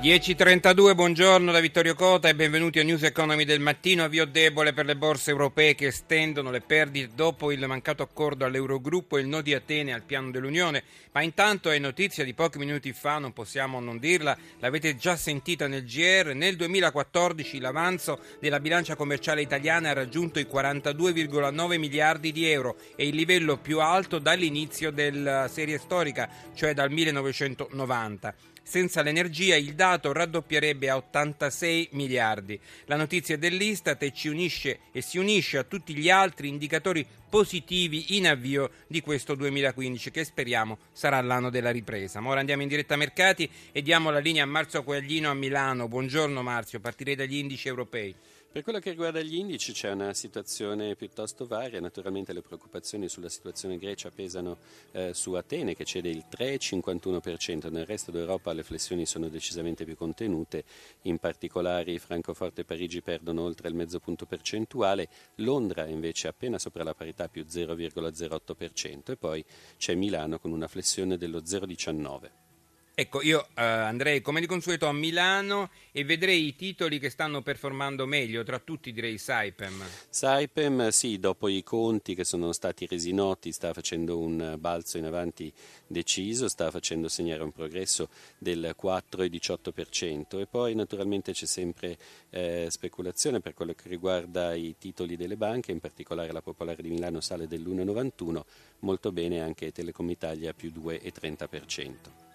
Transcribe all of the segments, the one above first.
10.32, buongiorno da Vittorio Cota e benvenuti a News Economy del mattino. Avvio debole per le borse europee che estendono le perdite dopo il mancato accordo all'Eurogruppo e il no di Atene al piano dell'Unione. Ma intanto è notizia di pochi minuti fa, non possiamo non dirla, l'avete già sentita nel GR. Nel 2014 l'avanzo della bilancia commerciale italiana ha raggiunto i 42,9 miliardi di euro e il livello più alto dall'inizio della serie storica, cioè dal 1990. Senza l'energia il dato raddoppierebbe a 86 miliardi. La notizia dell'Istat e ci unisce e si unisce a tutti gli altri indicatori positivi in avvio di questo 2015 che speriamo sarà l'anno della ripresa. Ma ora andiamo in diretta a mercati e diamo la linea a Marzio Coaglino a Milano. Buongiorno Marzio, partirei dagli indici europei. Per quello che riguarda gli indici c'è una situazione piuttosto varia, naturalmente le preoccupazioni sulla situazione Grecia pesano eh, su Atene che cede il 3,51%, nel resto d'Europa le flessioni sono decisamente più contenute, in particolare Francoforte e Parigi perdono oltre il mezzo punto percentuale, Londra invece appena sopra la parità più 0,08% e poi c'è Milano con una flessione dello 0,19%. Ecco, io eh, andrei come di consueto a Milano e vedrei i titoli che stanno performando meglio, tra tutti direi Saipem. Saipem, sì, dopo i conti che sono stati resi noti, sta facendo un balzo in avanti deciso, sta facendo segnare un progresso del 4,18% e poi naturalmente c'è sempre eh, speculazione per quello che riguarda i titoli delle banche, in particolare la Popolare di Milano sale dell'1,91, molto bene anche Telecom Italia più 2,30%.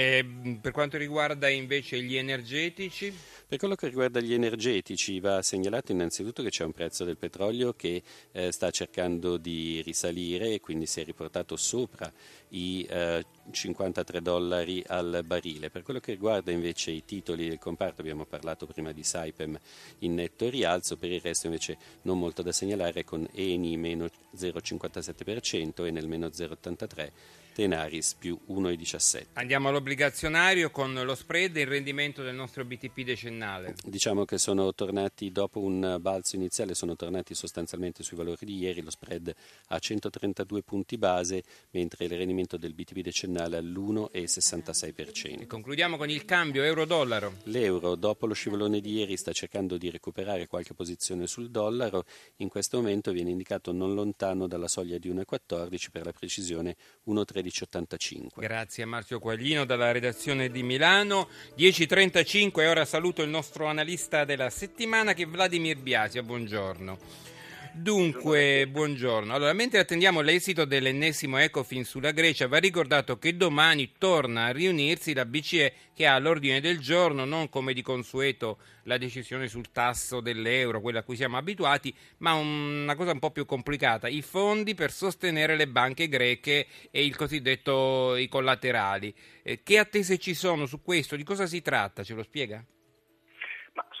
E per quanto riguarda invece gli energetici? Per quello che riguarda gli energetici va segnalato innanzitutto che c'è un prezzo del petrolio che eh, sta cercando di risalire e quindi si è riportato sopra i eh, 53 dollari al barile. Per quello che riguarda invece i titoli del comparto, abbiamo parlato prima di Saipem in netto rialzo, per il resto invece non molto da segnalare con Eni meno 0,57% e nel meno 0,83% Tenaris più 1,17. Andiamo all'obbligazionario con lo spread e il rendimento del nostro BTP decennale. Diciamo che sono tornati dopo un balzo iniziale, sono tornati sostanzialmente sui valori di ieri, lo spread a 132 punti base, mentre il rendimento del BTP decennale all'1,66%. E concludiamo con il cambio euro-dollaro. L'euro dopo lo scivolone di ieri sta cercando di recuperare qualche posizione sul dollaro, in questo momento viene indicato non lontano dalla soglia di 1,14 per la precisione 1,13 13.85. Grazie a Marzio Quaglino dalla redazione di Milano. 10.35 e ora saluto il nostro analista della settimana che è Vladimir Biasia. Buongiorno. Dunque, buongiorno. Allora, mentre attendiamo l'esito dell'ennesimo Ecofin sulla Grecia, va ricordato che domani torna a riunirsi la BCE che ha all'ordine del giorno, non come di consueto la decisione sul tasso dell'euro, quella a cui siamo abituati, ma una cosa un po' più complicata, i fondi per sostenere le banche greche e il cosiddetto i collaterali. Eh, che attese ci sono su questo? Di cosa si tratta? Ce lo spiega?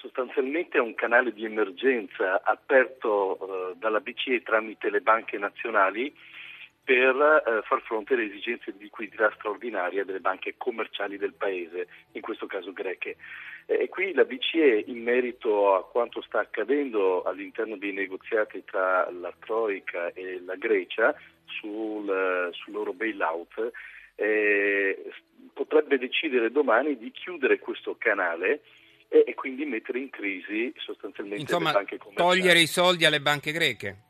Sostanzialmente è un canale di emergenza aperto eh, dalla BCE tramite le banche nazionali per eh, far fronte alle esigenze di liquidità straordinaria delle banche commerciali del paese, in questo caso greche. E qui la BCE, in merito a quanto sta accadendo all'interno dei negoziati tra la Troica e la Grecia sul, sul loro bailout, eh, potrebbe decidere domani di chiudere questo canale e, e quindi mettere in crisi sostanzialmente Insomma, le banche commerciali. togliere i soldi alle banche greche.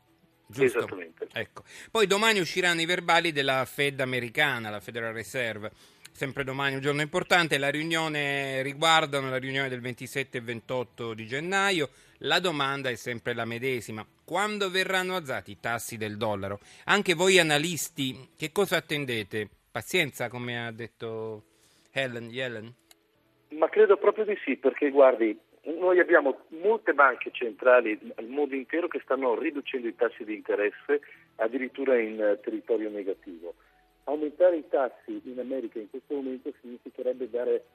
Giusto? Esattamente. Ecco. Poi domani usciranno i verbali della Fed americana, la Federal Reserve. Sempre domani un giorno importante, la riunione riguardano la riunione del 27 e 28 di gennaio. La domanda è sempre la medesima. Quando verranno alzati i tassi del dollaro? Anche voi analisti, che cosa attendete? Pazienza, come ha detto Helen Yellen? Ma credo proprio di sì, perché guardi, noi abbiamo molte banche centrali al mondo intero che stanno riducendo i tassi di interesse addirittura in eh, territorio negativo. Aumentare i tassi in America in questo momento significherebbe dare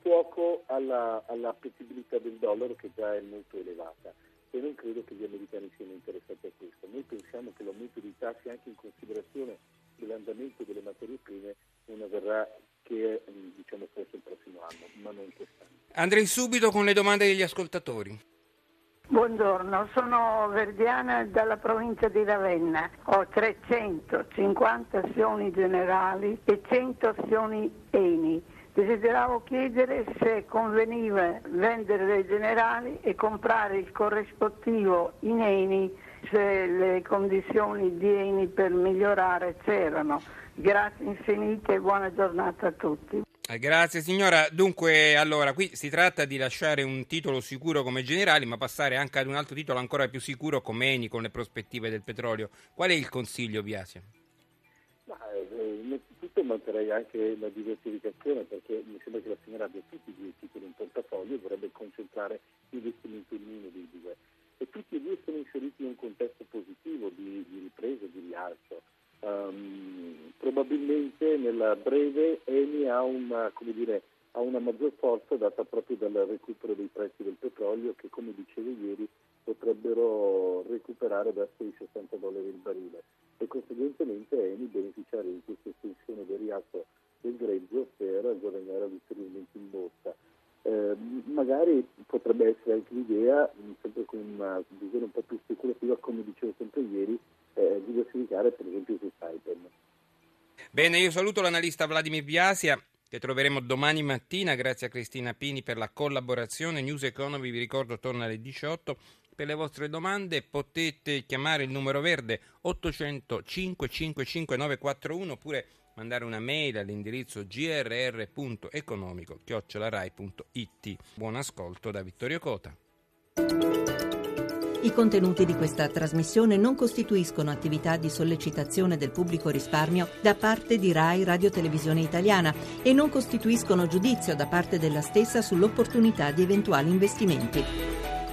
fuoco alla, all'appetibilità del dollaro che già è molto elevata e non credo che gli americani siano interessati a questo. Noi pensiamo che l'aumento dei tassi anche in considerazione dell'andamento delle materie prime non avverrà che diciamo forse il prossimo anno, ma non quest'anno. Andrei subito con le domande degli ascoltatori. Buongiorno, sono Verdiana dalla provincia di Ravenna. Ho 350 azioni generali e 100 azioni ENI. Desideravo chiedere se conveniva vendere le generali e comprare il corrispettivo in ENI se le condizioni di ENI per migliorare c'erano. Grazie infinite e buona giornata a tutti. Eh, grazie signora. Dunque, allora, qui si tratta di lasciare un titolo sicuro come generali, ma passare anche ad un altro titolo ancora più sicuro come Eni con le prospettive del petrolio. Qual è il consiglio, Biasia? Innanzitutto manterrei anche la diversificazione perché mi sembra che la signora abbia tutti i due titoli in portafoglio e vorrebbe concentrare l'investimento in uno dei due. E tutti e due sono inseriti in un contesto positivo di, di ripresa, di rialzo. Um, probabilmente nella breve Eni ha una, dire, ha una, maggior forza data proprio dal recupero dei prezzi del petrolio che come dicevo ieri potrebbero recuperare verso i 60 dollari il barile e conseguentemente Eni beneficiare di questa estensione del rialzo del greggio per guadagnare ulteriormente in borsa. Eh, magari potrebbe essere anche l'idea, sempre con una visione un po' più speculativa, come dicevo sempre ieri, eh, diversificare per esempio su Saipem. Bene, io saluto l'analista Vladimir Biasia che troveremo domani mattina. Grazie a Cristina Pini per la collaborazione. News Economy, vi ricordo, torna alle 18. Per le vostre domande potete chiamare il numero verde 805 55 941 oppure mandare una mail all'indirizzo grr.economico-rai.it. Buon ascolto da Vittorio Cota. I contenuti di questa trasmissione non costituiscono attività di sollecitazione del pubblico risparmio da parte di RAI Radio Televisione Italiana e non costituiscono giudizio da parte della stessa sull'opportunità di eventuali investimenti.